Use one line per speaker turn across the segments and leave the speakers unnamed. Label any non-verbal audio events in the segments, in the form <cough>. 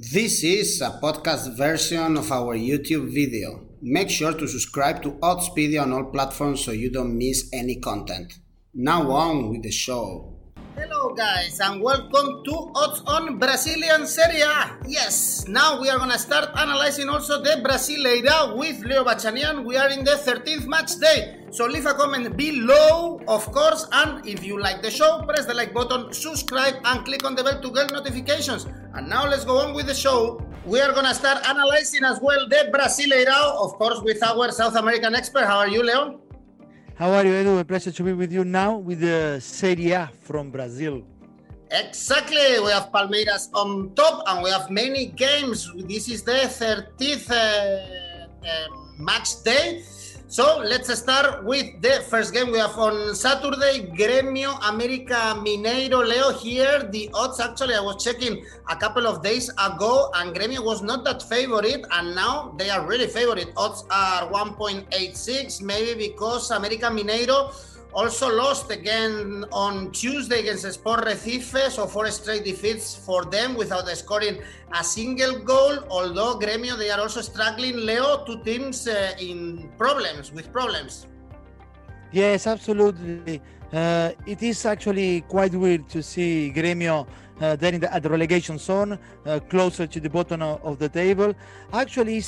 This is a podcast version of our YouTube video. Make sure to subscribe to Oddspedia on all platforms so you don't miss any content. Now on with the show. Hello guys and welcome to Odds on Brazilian Serie A. Yes, now we are gonna start analyzing also the Brasileira with Leo Bachanian. We are in the 13th match day. So leave a comment below, of course, and if you like the show, press the like button, subscribe, and click on the bell to get notifications. And now let's go on with the show. We are gonna start analyzing as well the Brasileirao, of course, with our South American expert. How are you, Leon?
How are you, Edu? A pleasure to be with you now with the Serie A from Brazil.
Exactly. We have Palmeiras on top, and we have many games. This is the 30th uh, uh, match day. So let's start with the first game we have on Saturday. Gremio America Mineiro. Leo here. The odds actually, I was checking a couple of days ago, and Gremio was not that favorite, and now they are really favorite. Odds are 1.86, maybe because America Mineiro also lost again on Tuesday against Sport Recife, so four straight defeats for them without scoring a single goal. Although Gremio, they are also struggling. Leo, two teams uh, in problems with problems.
Yes, absolutely. Uh, it is actually quite weird to see Gremio uh, there in the, at the relegation zone, uh, closer to the bottom of, the table. Actually,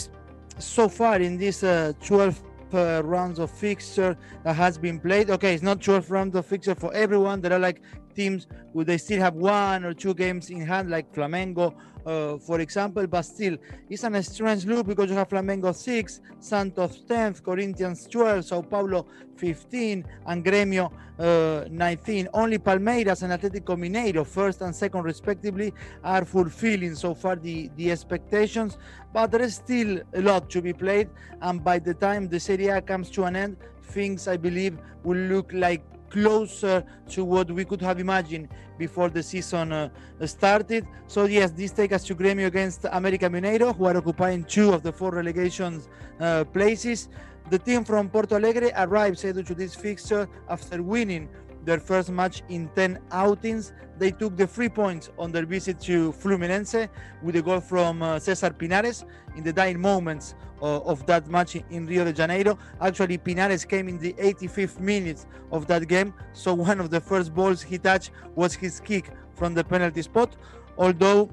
so far in this uh, 12 uh, Uh, rounds of fixture that has been played. Okay, it's not 12 rounds of fixture for everyone. There are like teams who they still have one or two games in hand, like Flamengo, uh, for example. But still, it's an strange loop because you have Flamengo 6, Santos 10th, Corinthians 12, Sao Paulo 15, and Gremio uh, 19. Only Palmeiras and Atletico Mineiro, first and second respectively, are fulfilling so far the, the expectations. But there is still a lot to be played. And by the time the Serie A comes to an end, things I believe will look like closer to what we could have imagined before the season uh, started. So yes, this takes us to Gremio against America Mineiro, who are occupying two of the four relegation uh, places. The team from Porto Alegre arrives to this fixture after winning their first match in 10 outings. They took the three points on their visit to Fluminense with a goal from uh, Cesar Pinares in the dying moments uh, of that match in Rio de Janeiro. Actually, Pinares came in the 85th minute of that game, so one of the first balls he touched was his kick from the penalty spot. Although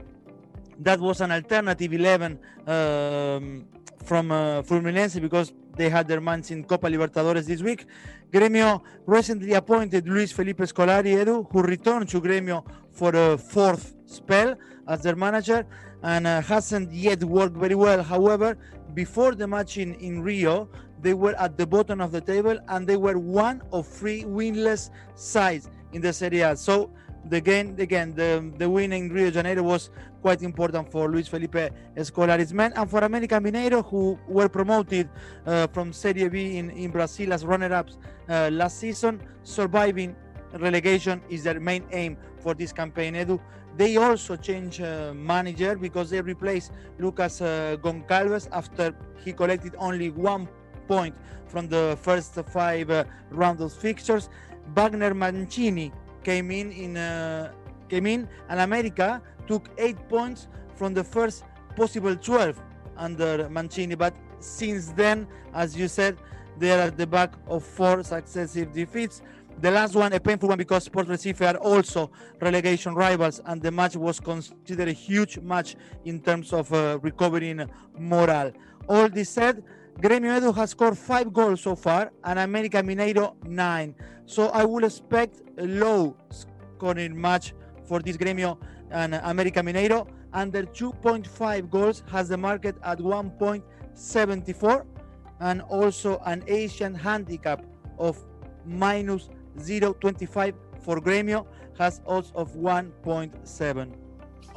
that was an alternative 11 um, from uh, Fluminense because they had their minds in Copa Libertadores this week. Gremio recently appointed Luiz Felipe Scolari Edu, who returned to Gremio for a fourth spell as their manager and uh, hasn't yet worked very well. However, before the match in, in Rio, they were at the bottom of the table and they were one of three winless sides in the Serie A. So the game again the the win in Rio de Janeiro was quite important for Luiz Felipe Scolari's men and for America Mineiro who were promoted uh, from Serie B in, in Brazil as runner-ups uh, last season surviving relegation is their main aim for this campaign. Edu they also change uh, manager because they replaced Lucas uh, Goncalves after he collected only one point from the first five uh, rounds of fixtures. Vagner Mancini came in in uh, came in, and America took eight points from the first possible 12 under Mancini. But since then, as you said, they are at the back of four successive defeats. The last one, a painful one because Sport Recife are also relegation rivals, and the match was considered a huge match in terms of uh, recovering morale. All this said, Gremio Edu has scored five goals so far, and America Mineiro nine. So I will expect a low scoring match for this Gremio and America Mineiro. Under 2.5 goals has the market at 1.74 and also an Asian handicap of minus 0.25 for Gremio has odds of 1.7.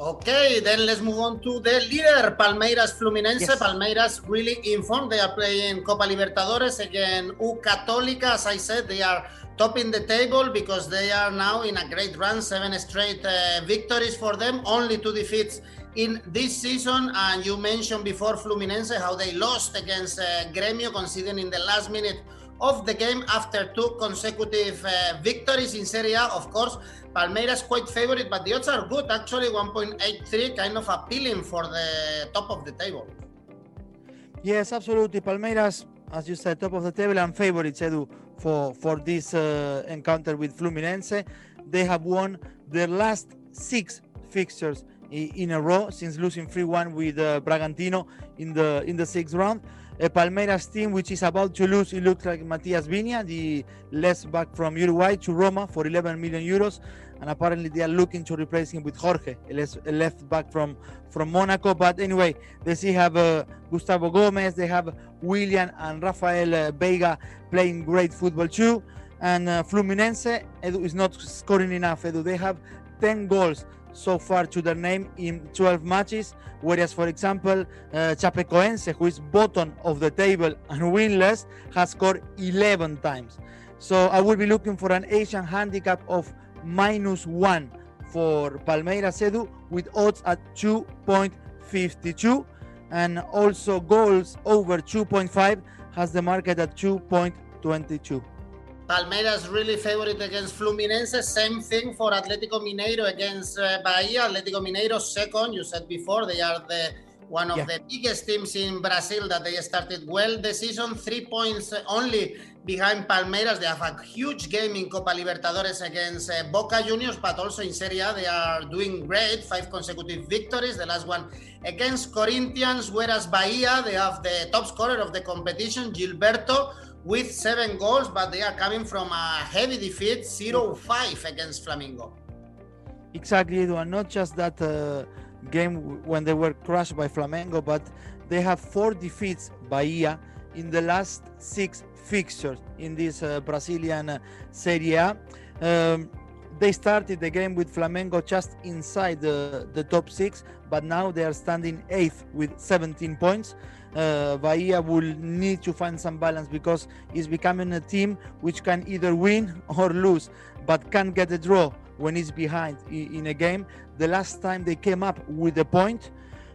Okay, then let's move on to the leader, Palmeiras Fluminense. Yes. Palmeiras really informed. They are playing Copa Libertadores again. U Católica, as I said, they are topping the table because they are now in a great run, seven straight uh, victories for them, only two defeats in this season. And you mentioned before Fluminense how they lost against uh, Gremio, considering in the last minute of the game after two consecutive uh, victories in Serie A. Of course, Palmeiras quite favorite, but the odds are good. Actually, 1.83, kind of appealing for the top of the table.
Yes, absolutely. Palmeiras, as you said, top of the table and favorites, Edu, for, for this uh, encounter with Fluminense. They have won their last six fixtures in a row since losing 3-1 with uh, Bragantino in the in the sixth round. A Palmeiras team which is about to lose, it looks like Matias Viña, the left back from Uruguay, to Roma for 11 million euros. And apparently they are looking to replace him with Jorge, a left back from, from Monaco. But anyway, they still have uh, Gustavo Gomez, they have William and Rafael uh, Veiga playing great football too. And uh, Fluminense Edu, is not scoring enough. Edu. They have 10 goals so far to their name in 12 matches, whereas, for example, uh, Chapecoense, who is bottom of the table and winless, has scored 11 times. So I will be looking for an Asian handicap of minus one for Palmeiras Edu with odds at 2.52 and also goals over 2.5 has the market at 2.22.
Palmeiras really favorite against Fluminense. Same thing for Atlético Mineiro against uh, Bahia. Atlético Mineiro second. You said before they are the one of yeah. the biggest teams in Brazil that they started well the season. Three points only behind Palmeiras. They have a huge game in Copa Libertadores against uh, Boca Juniors, but also in Serie A they are doing great. Five consecutive victories. The last one against Corinthians, whereas Bahia they have the top scorer of the competition, Gilberto with seven goals, but they are coming from a heavy defeat, 0-5 against Flamengo.
Exactly, and not just that uh, game when they were crushed by Flamengo, but they have four defeats Bahia in the last six fixtures in this uh, Brazilian uh, Serie A. Um, they started the game with Flamengo just inside the, the top six, but now they are standing eighth with 17 points uh, Bahia will need to find some balance because it's becoming a team which can either win or lose, but can't get a draw when it's behind in a game. The last time they came up with a point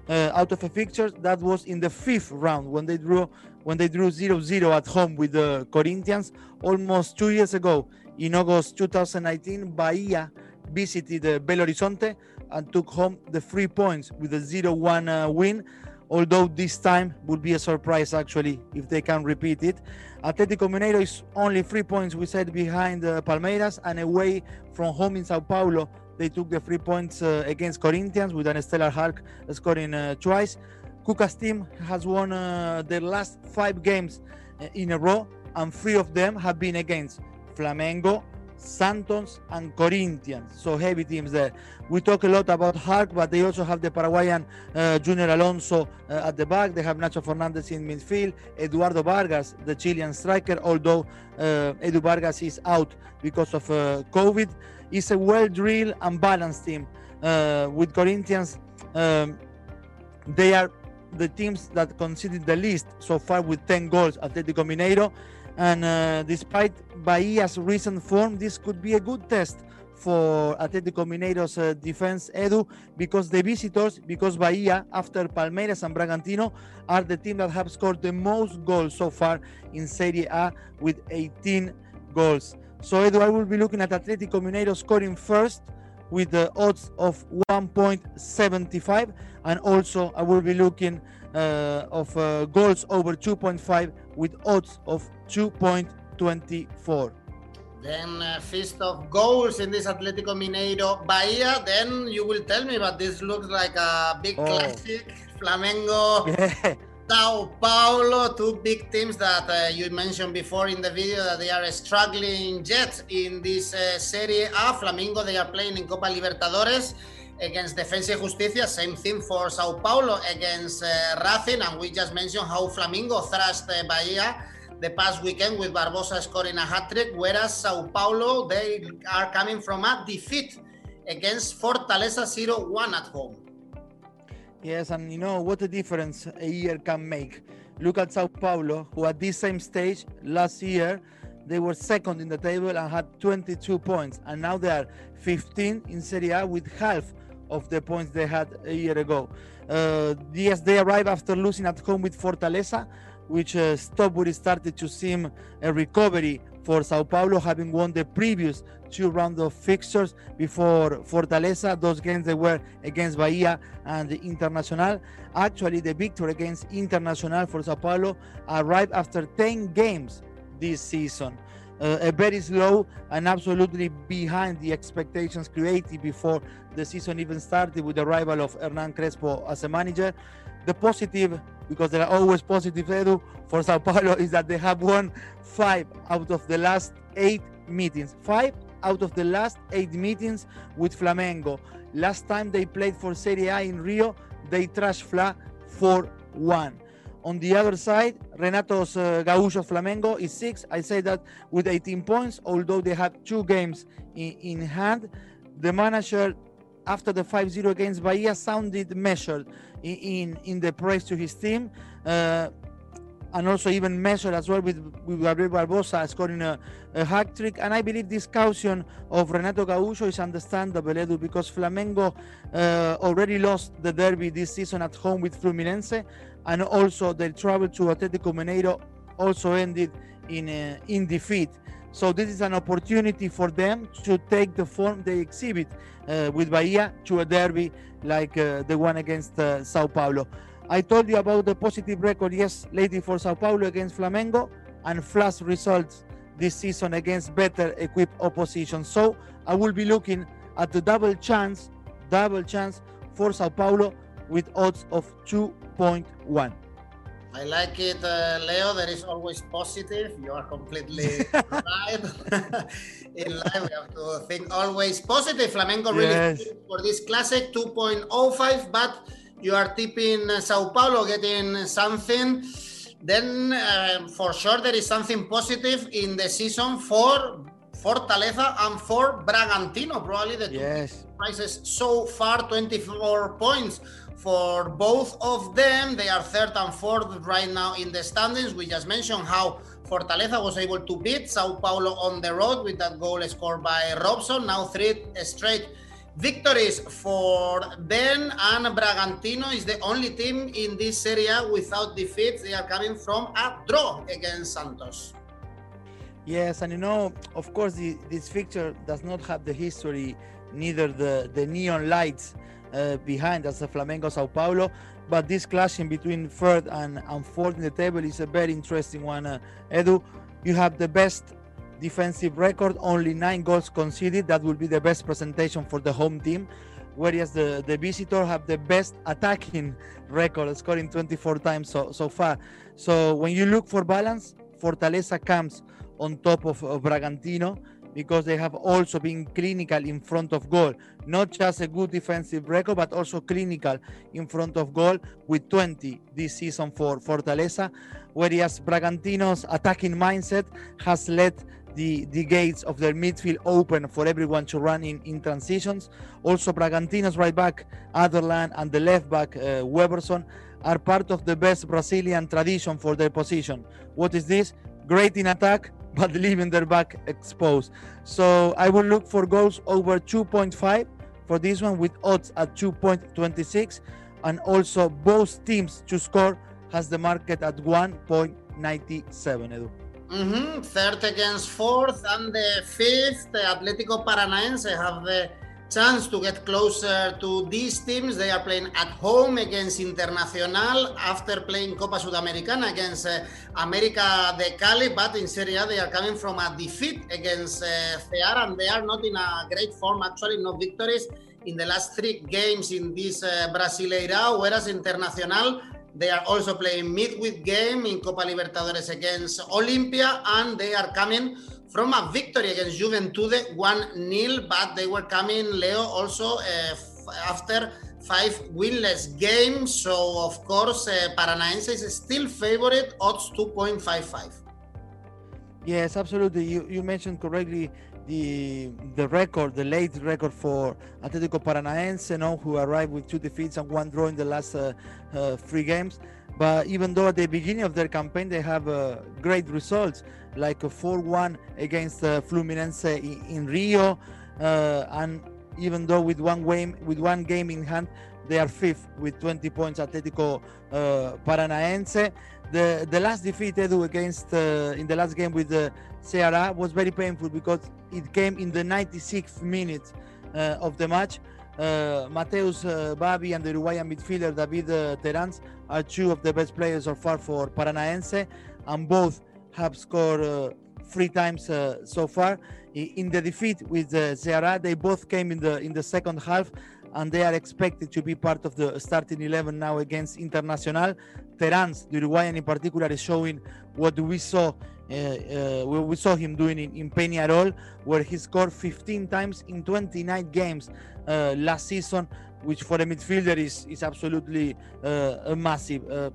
uh, out of a fixture, that was in the fifth round when they drew when they drew 0-0 at home with the Corinthians almost two years ago. In August 2019, Bahia visited uh, Belo Horizonte and took home the three points with a 0-1 uh, win although this time would be a surprise actually if they can repeat it. Atletico Mineiro is only three points we said behind uh, Palmeiras and away from home in Sao Paulo. They took the three points uh, against Corinthians with an stellar Hulk scoring uh, twice. Cuca's team has won uh, their last five games uh, in a row, and three of them have been against Flamengo, Santos, and Corinthians. So heavy teams there. We talk a lot about Hulk, but they also have the Paraguayan uh, Junior Alonso uh, at the back. They have Nacho Fernandez in midfield. Eduardo Vargas, the Chilean striker, although uh, Edu Vargas is out because of uh, COVID. It's a well drilled and balanced team. Uh, with Corinthians, um, they are the teams that conceded the least so far with 10 goals. Atletico Mineiro and uh, despite Bahia's recent form, this could be a good test for Atletico Mineiro's uh, defense, Edu, because the visitors, because Bahia, after Palmeiras and Bragantino, are the team that have scored the most goals so far in Serie A with 18 goals. So, Edu, I will be looking at Atletico Mineiro scoring first with the odds of 1.75, and also I will be looking uh, of uh, goals over 2.5 with odds of 2.24.
Then uh, feast of goals in this Atletico Mineiro Bahia. Then you will tell me, but this looks like a big oh. classic. Flamengo, yeah. <laughs> Sao Paulo, two big teams that uh, you mentioned before in the video that they are struggling yet in this uh, Serie A. Flamengo, they are playing in Copa Libertadores against Defensa y Justicia. Same thing for Sao Paulo against uh, Racing. And we just mentioned how Flamengo thrashed uh, Bahia the past weekend with Barbosa scoring a hat trick, whereas Sao Paulo, they are coming from a defeat against Fortaleza 0 1 at home.
Yes, and you know what a difference a year can make. Look at Sao Paulo, who at this same stage last year they were second in the table and had 22 points, and now they are 15 in Serie A with half of the points they had a year ago. Uh, yes, they arrive after losing at home with Fortaleza, which uh, stopped when it started to seem a recovery for Sao Paulo, having won the previous two rounds of fixtures before Fortaleza. Those games they were against Bahia and Internacional. Actually, the victory against Internacional for Sao Paulo arrived after 10 games this season. Uh, a very slow and absolutely behind the expectations created before the season even started with the arrival of Hernan Crespo as a manager. The positive, because there are always positive, Edu, for Sao Paulo is that they have won five out of the last eight meetings. Five out of the last eight meetings with Flamengo. Last time they played for Serie A in Rio, they trashed Fla 4 1. On the other side, Renato's uh, Gaúcho Flamengo is six. I say that with 18 points, although they have two games in, in hand. The manager, after the 5 0 against Bahia, sounded measured in, in, in the praise to his team. Uh, and also even measured as well with, with Gabriel Barbosa scoring a, a hat trick. And I believe this caution of Renato Gaúcho is understandable, Edu, because Flamengo uh, already lost the derby this season at home with Fluminense, and also their travel to Atletico Mineiro also ended in uh, in defeat. So this is an opportunity for them to take the form they exhibit uh, with Bahia to a derby like uh, the one against uh, Sao Paulo. I told you about the positive record, yes, lately for Sao Paulo against Flamengo and flash results this season against better equipped opposition. So I will be looking at the double chance, double chance for Sao Paulo with odds of 2.1.
I like it, uh, Leo. There is always positive. You are completely <laughs> right. <laughs> In life, we have to think always positive. Flamengo really
Yes.
for this classic 2.05, but you are tipping Sao Paulo getting something. Then uh, for sure there is something positive in the season for Fortaleza and for Bragantino. Probably the two
Yes.
prices so far 24 points for both of them they are third and fourth right now in the standings. We just mentioned how fortaleza was able to beat sao paulo on the road with that goal scored by robson. Now three straight victories for them and bragantino is the only team in this Serie A without defeats. They are coming from a draw against santos.
Yes, and you know, of course, the, this fixture does not have the history, neither the, the neon lights uh, behind as the Flamengo Sao Paulo, but this clashing between third and, and fourth in the table is a very interesting one. Uh, Edu, you have the best defensive record, only nine goals conceded. That will be the best presentation for the home team. Whereas the, the visitor have the best attacking record, scoring 24 times so, so far. So when you look for balance, Fortaleza comes on top of, of Bragantino because they have also been clinical in front of goal. Not just a good defensive record, but also clinical in front of goal with 20 this season for Fortaleza. Whereas Bragantino's attacking mindset has let the, the gates of their midfield open for everyone to run in, in transitions. Also, Bragantino's right back, Aderlan, and the left back, uh, Weverson, are part of the best Brazilian tradition for their position. What is this? Great in attack, but <laughs> leaving their back exposed. So I will look for goals over 2.5 for this one with odds at 2.26 and also both teams to score has the market at 1.97 Edu.
Mhm, Third against fourth, and the fifth, the Atlético Paranaense have the chance to get closer to these teams. They are playing at home against Internacional after playing Copa Sudamericana against uh, América de Cali, but in Serie A they are coming from a defeat against uh, and they are not in a great form. Actually, no victories in the last three games in this uh, Brasileira, whereas Internacional they are also playing midweek game in Copa Libertadores against Olimpia, and they are coming from a victory against Juventude 1-0, but they were coming, Leo, also uh, after five winless games. So, of course, uh, Paranaense is still favorite, odds 2.55.
Yes, absolutely. You you mentioned correctly the the record, the late record for Atletico Paranaense, you know, who arrived with two defeats and one draw in the last uh, uh, three games. But even though at the beginning of their campaign they have uh, great results, like a 4-1 against uh, Fluminense in, in Rio, uh, and even though with one game with one game in hand, they are fifth with 20 points. Atletico uh, Paranaense. the the last defeat Edu against uh, in the last game with the Ceará was very painful because it came in the 96th minute of the match. Uh, Matheus uh, Babi and the Uruguayan midfielder David uh, Terans are two of the best players so far for Paranaense, and both have scored uh, three times uh, so far. In the defeat with uh, Ceará, they both came in the in the second half, and they are expected to be part of the starting 11 now against Internacional. Terans, the Uruguayan in particular, is showing what we saw uh, uh, we saw him doing in, in Peñarol, where he scored 15 times in 29 games uh, last season, which for a midfielder is is absolutely massive.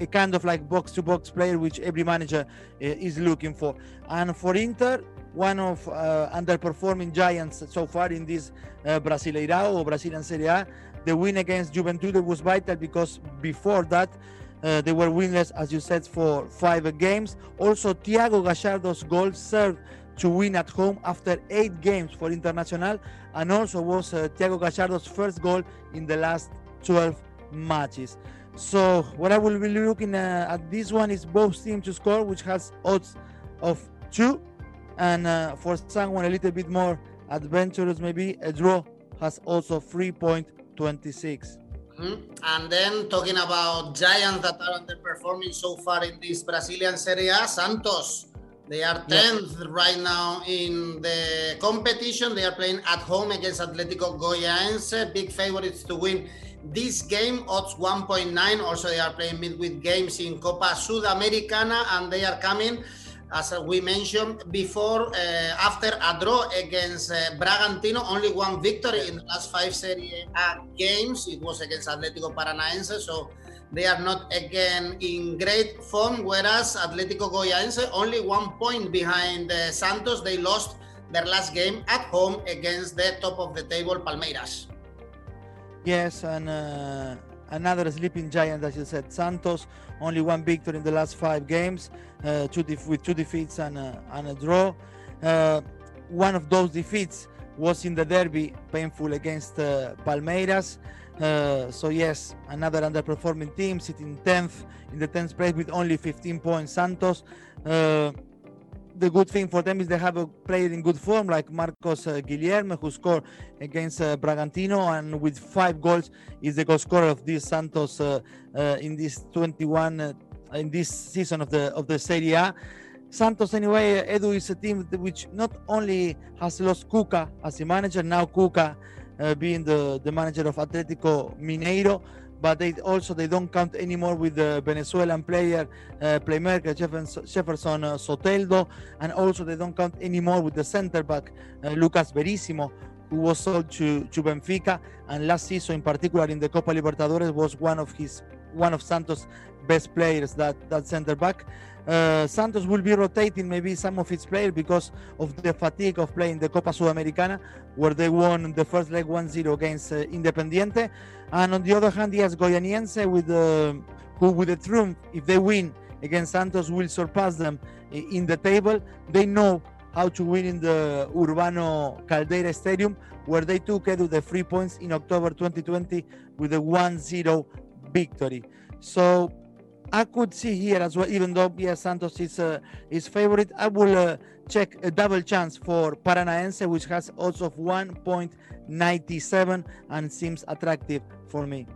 Uh, a kind of like box to box player which every manager uh, is looking for and for inter one of underperforming giants so far in this brasileirao or brazilian serie a the win against juventude was vital because before that uh, they were winless, as you said, for five games. Also, Thiago Galhardo's goal served to win at home after eight games for Internacional, and also was uh, Thiago Galhardo's first goal in the last 12 matches. So, what I will be looking uh, at this one is both teams to score, which has odds of two, and uh, for someone a little bit more adventurous, maybe a draw has also 3.26.
Mm-hmm. And then talking about giants that are underperforming so far in this Brazilian Serie A, Santos. They are 10th yeah. right now in the competition. They are playing at home against Atletico Goianiense. Big favorites to win this game, odds 1.9. Also, they are playing midweek games in Copa Sudamericana and they are coming as we mentioned before, uh, after a draw against uh, Bragantino, only one victory in the last five Serie A games. It was against Atletico Paranaense, so they are not again in great form. Whereas Atletico Goianiense, only one point behind uh, Santos, they lost their last game at home against the top of the table Palmeiras.
Yes, and uh, another sleeping giant, as you said. Santos only one victory in the last five games, uh, two with two defeats and, a, and a draw. Uh, one of those defeats was in the derby, painful against uh, Palmeiras. Uh, so yes, another underperforming team sitting 10th in the 10th place with only 15 points. Santos uh, the good thing for them is they have a player in good form like Marcos uh, Guilherme, who scored against uh, Bragantino and with five goals is the goal scorer of this Santos uh, uh in this 21 uh, in this season of the of the Serie A. Santos, anyway, Edu is a team which not only has lost Cuca as a manager, now Cuca uh, being the, the manager of Atletico Mineiro, but they also they don't count anymore with the Venezuelan player uh, playmaker Jefferson uh, Soteldo, and also they don't count anymore with the center back uh, Lucas Verissimo, who was sold to, to Benfica, and last season in particular in the Copa Libertadores was one of his one of Santos' best players that that center back. Uh, Santos will be rotating maybe some of its players because of the fatigue of playing the Copa Sudamericana, where they won the first leg 1-0 against uh, Independiente. And on the other hand, he has Goianiense with uh, who, with the triumph, if they win against Santos, will surpass them in the table. They know how to win in the Urbano Caldeira Stadium, where they took Edu the three points in October 2020 with a 1-0 victory. So I could see here as well, even though yes, Santos is uh, his favorite, I will uh, check a double chance for Paranaense, which has odds of 1.97 and seems attractive for me.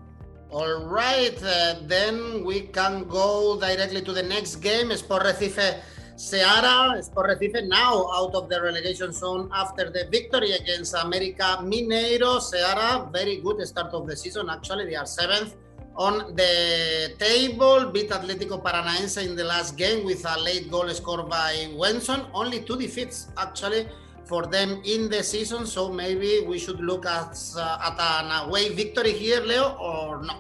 All right, uh, then we can go directly to the next game. Sport Recife Ceará, Sport Recife now out of the relegation zone after the victory against America Mineiro. Ceará, very good start of the season. Actually, they are seventh on the table, beat Atlético Paranaense in the last game with a late goal scored by Wenson. Only two defeats actually for them in the season, so maybe we should look at uh, at an away victory here, Leo, or no?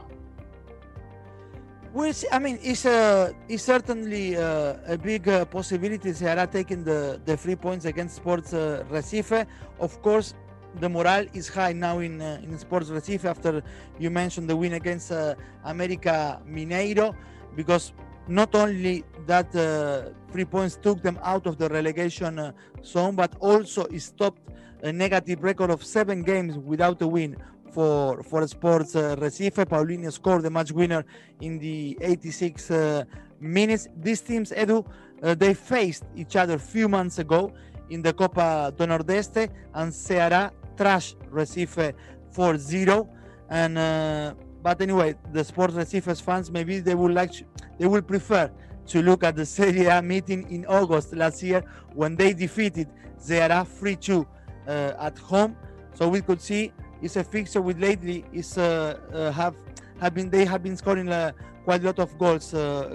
Well, I mean, it's a it's certainly uh, a big uh, possibility. Ceará taking the the three points against Sports uh, Recife. Of course, the morale is high now in uh, in Sports Recife after you mentioned the win against uh, America Mineiro because not only that uh, three points took them out of the relegation uh, zone but also it stopped a negative record of seven games without a win for for Sports uh, Recife. Paulinho scored the match winner in the 86 uh, minutes. These teams, Edu, they faced each other a few months ago in the Copa do Nordeste, and Ceará trash Recife 4-0. And uh, but anyway, the Sports Recife fans maybe they would like they will prefer to look at the <laughs> Serie A meeting in August last year when they defeated Ceará 3-2 uh, at home. So we could see it's a fixture with lately is uh, uh, have have been they have been scoring uh, quite a lot of goals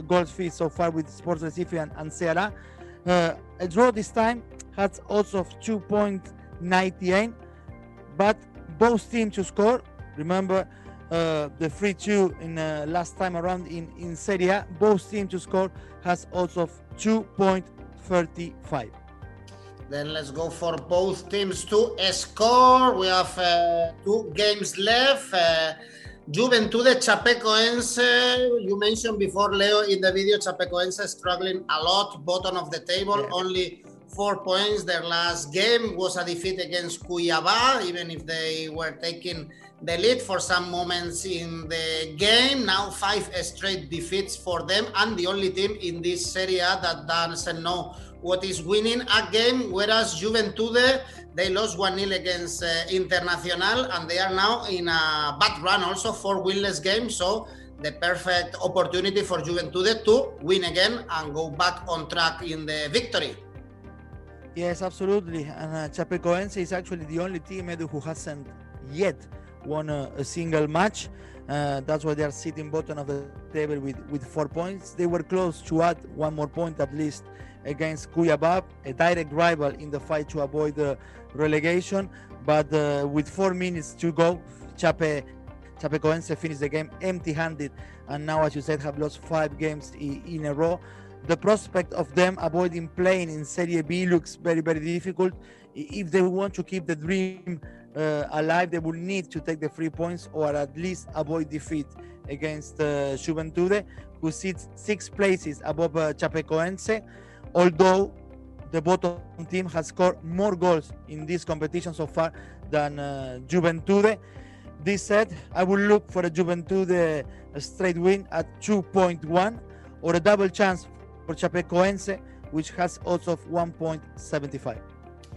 goals fees so far with Sports Recife and, and Ceará. A draw this time has odds of 2.98, but both teams to score. Remember uh, the 3-2 in uh, last time around in in Serie A. Both teams to score has odds of 2.35.
Then let's go for both teams to score. We have uh, two games left. Uh, Juventude Chapecoense, you mentioned before, Leo, in the video, Chapecoense struggling a lot, bottom of the table, yeah. only four points. Their last game was a defeat against Cuiabá, even if they were taking the lead for some moments in the game. Now five straight defeats for them, and the only team in this Serie A that doesn't know what is winning a game, whereas Juventude they lost 1-0 against uh, Internacional and they are now in a bad run also for winless games. So the perfect opportunity for Juventude to win again and go back on track in the victory.
Yes, absolutely. And uh, Chapecoense is actually the only team Edu, who hasn't yet won a, a single match. Uh, that's why they are sitting bottom of the table with, with four points. They were close to add one more point at least against Cuiabá, a direct rival in the fight to avoid the relegation. But uh, with four minutes to go, Chape Chapecoense finished the game empty-handed, and now, as you said, have lost five games in a row. The prospect of them avoiding playing in Serie B looks very, very difficult. If they want to keep the dream uh, alive, they will need to take the three points or at least avoid defeat against uh, Juventude, who sits six places above uh, Chapecoense although the bottom team has scored more goals in this competition so far than uh, Juventude. This said, I will look for a Juventude straight win at 2.1 or a double chance for Chapecoense, which has odds of 1.75.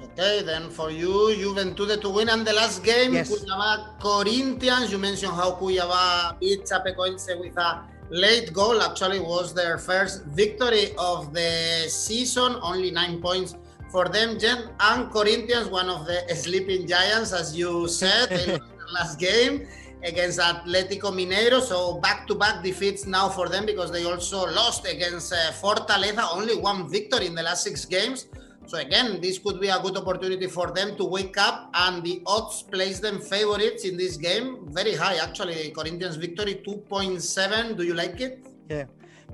Okay, then for you, Juventude to win. And the last game, yes. Cuiabá Corinthians. You mentioned how Cuiabá beat Chapecoense with a late goal actually was their first victory of the season, only nine points for them. Jen and Corinthians, one of the sleeping giants, as you said, in <laughs> the last game against Atletico Mineiro. So back-to-back defeats now for them because they also lost against uh, Fortaleza, only one victory in the last six games. So again, this could be a good opportunity for them to wake up, and the odds place them favorites in this game. Very high, actually. Corinthians victory 2.7. Do you like it?
Yeah.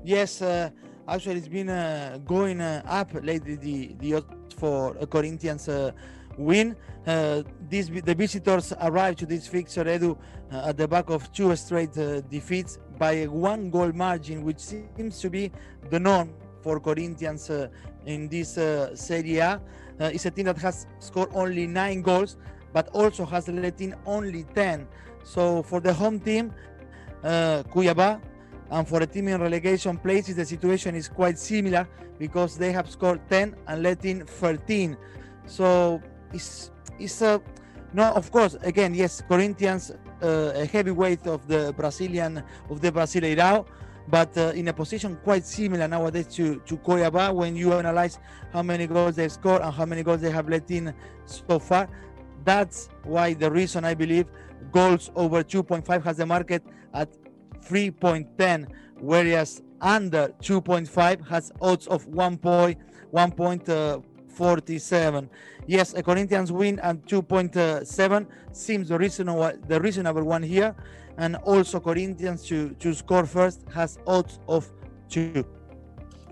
Yes. Uh, actually, it's been uh, going uh, up lately. The the odds for Corinthians uh, win. Uh, these the visitors arrived to this fixture, Edu, uh, at the back of two straight defeats by a one goal margin, which seems to be the norm for Corinthians uh, in this uh, Serie A. Uh, it's a team that has scored only nine goals, but also has let in only 10. So for the home team, uh, Cuiabá, and for a team in relegation places, the situation is quite similar because they have scored 10 and let in 13. So it's it's a no, of course. Again, yes, Corinthians, uh, a heavyweight of the Brazilian of the Brasileirao but uh, in a position quite similar nowadays to, to Cuiabá when you analyze how many goals they score and how many goals they have let in so far. That's why the reason I believe goals over 2.5 has the market at 3.10, whereas under 2.5 has odds of 1.1.47. Yes, a Corinthians win at 2.7 seems the reasonable the reasonable one here and also Corinthians to, to score first has odds of two.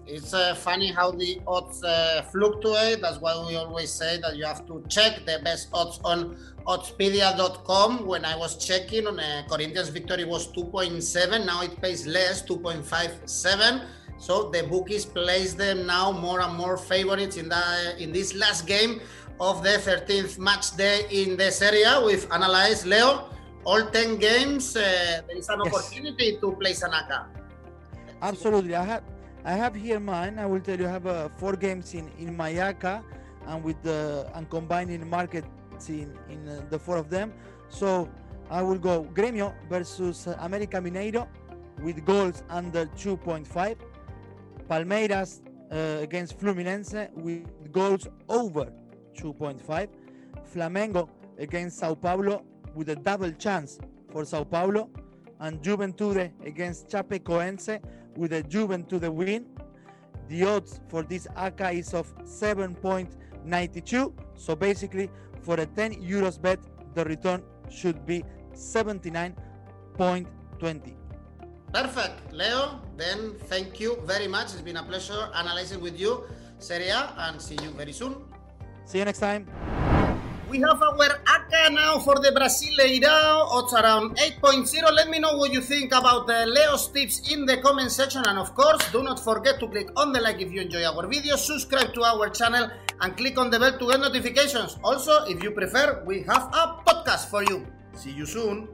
It's uh, funny how the odds uh, fluctuate. That's why we always say that you have to check the best odds on oddspedia.com. When I was checking, on uh, Corinthians victory was 2.7. Now it pays less, 2.57. So the bookies place them now more and more favorites in the in this last game of the 13th match day in this Serie A. We've analyzed Leo all 10 games, uh, there is an yes. opportunity to play Sanaka.
Absolutely. I have I have here mine. I will tell you. I have uh, four games in in Mayaca, and with the and combining markets in in uh, the four of them. So I will go Gremio versus uh, America Mineiro with goals under 2.5. Palmeiras uh, against Fluminense with goals over 2.5. Flamengo against Sao Paulo with a double chance for Sao Paulo. And Juventude against Chapecoense with a Juventude win. The odds for this acca is of 7.92. So basically, for a 10 euros bet, the return should be 79.20.
Perfect, Leo. Then thank you very much. It's been a pleasure analyzing with you Serie A and see you very soon.
See you next time.
We have our acca now for the Brasileirao, odds around 8.0. Let me know what you think about the Leo's tips in the comment section. And of course, do not forget to click on the like if you enjoy our video, subscribe to our channel, and click on the bell to get notifications. Also, if you prefer, we have a podcast for you. See you soon.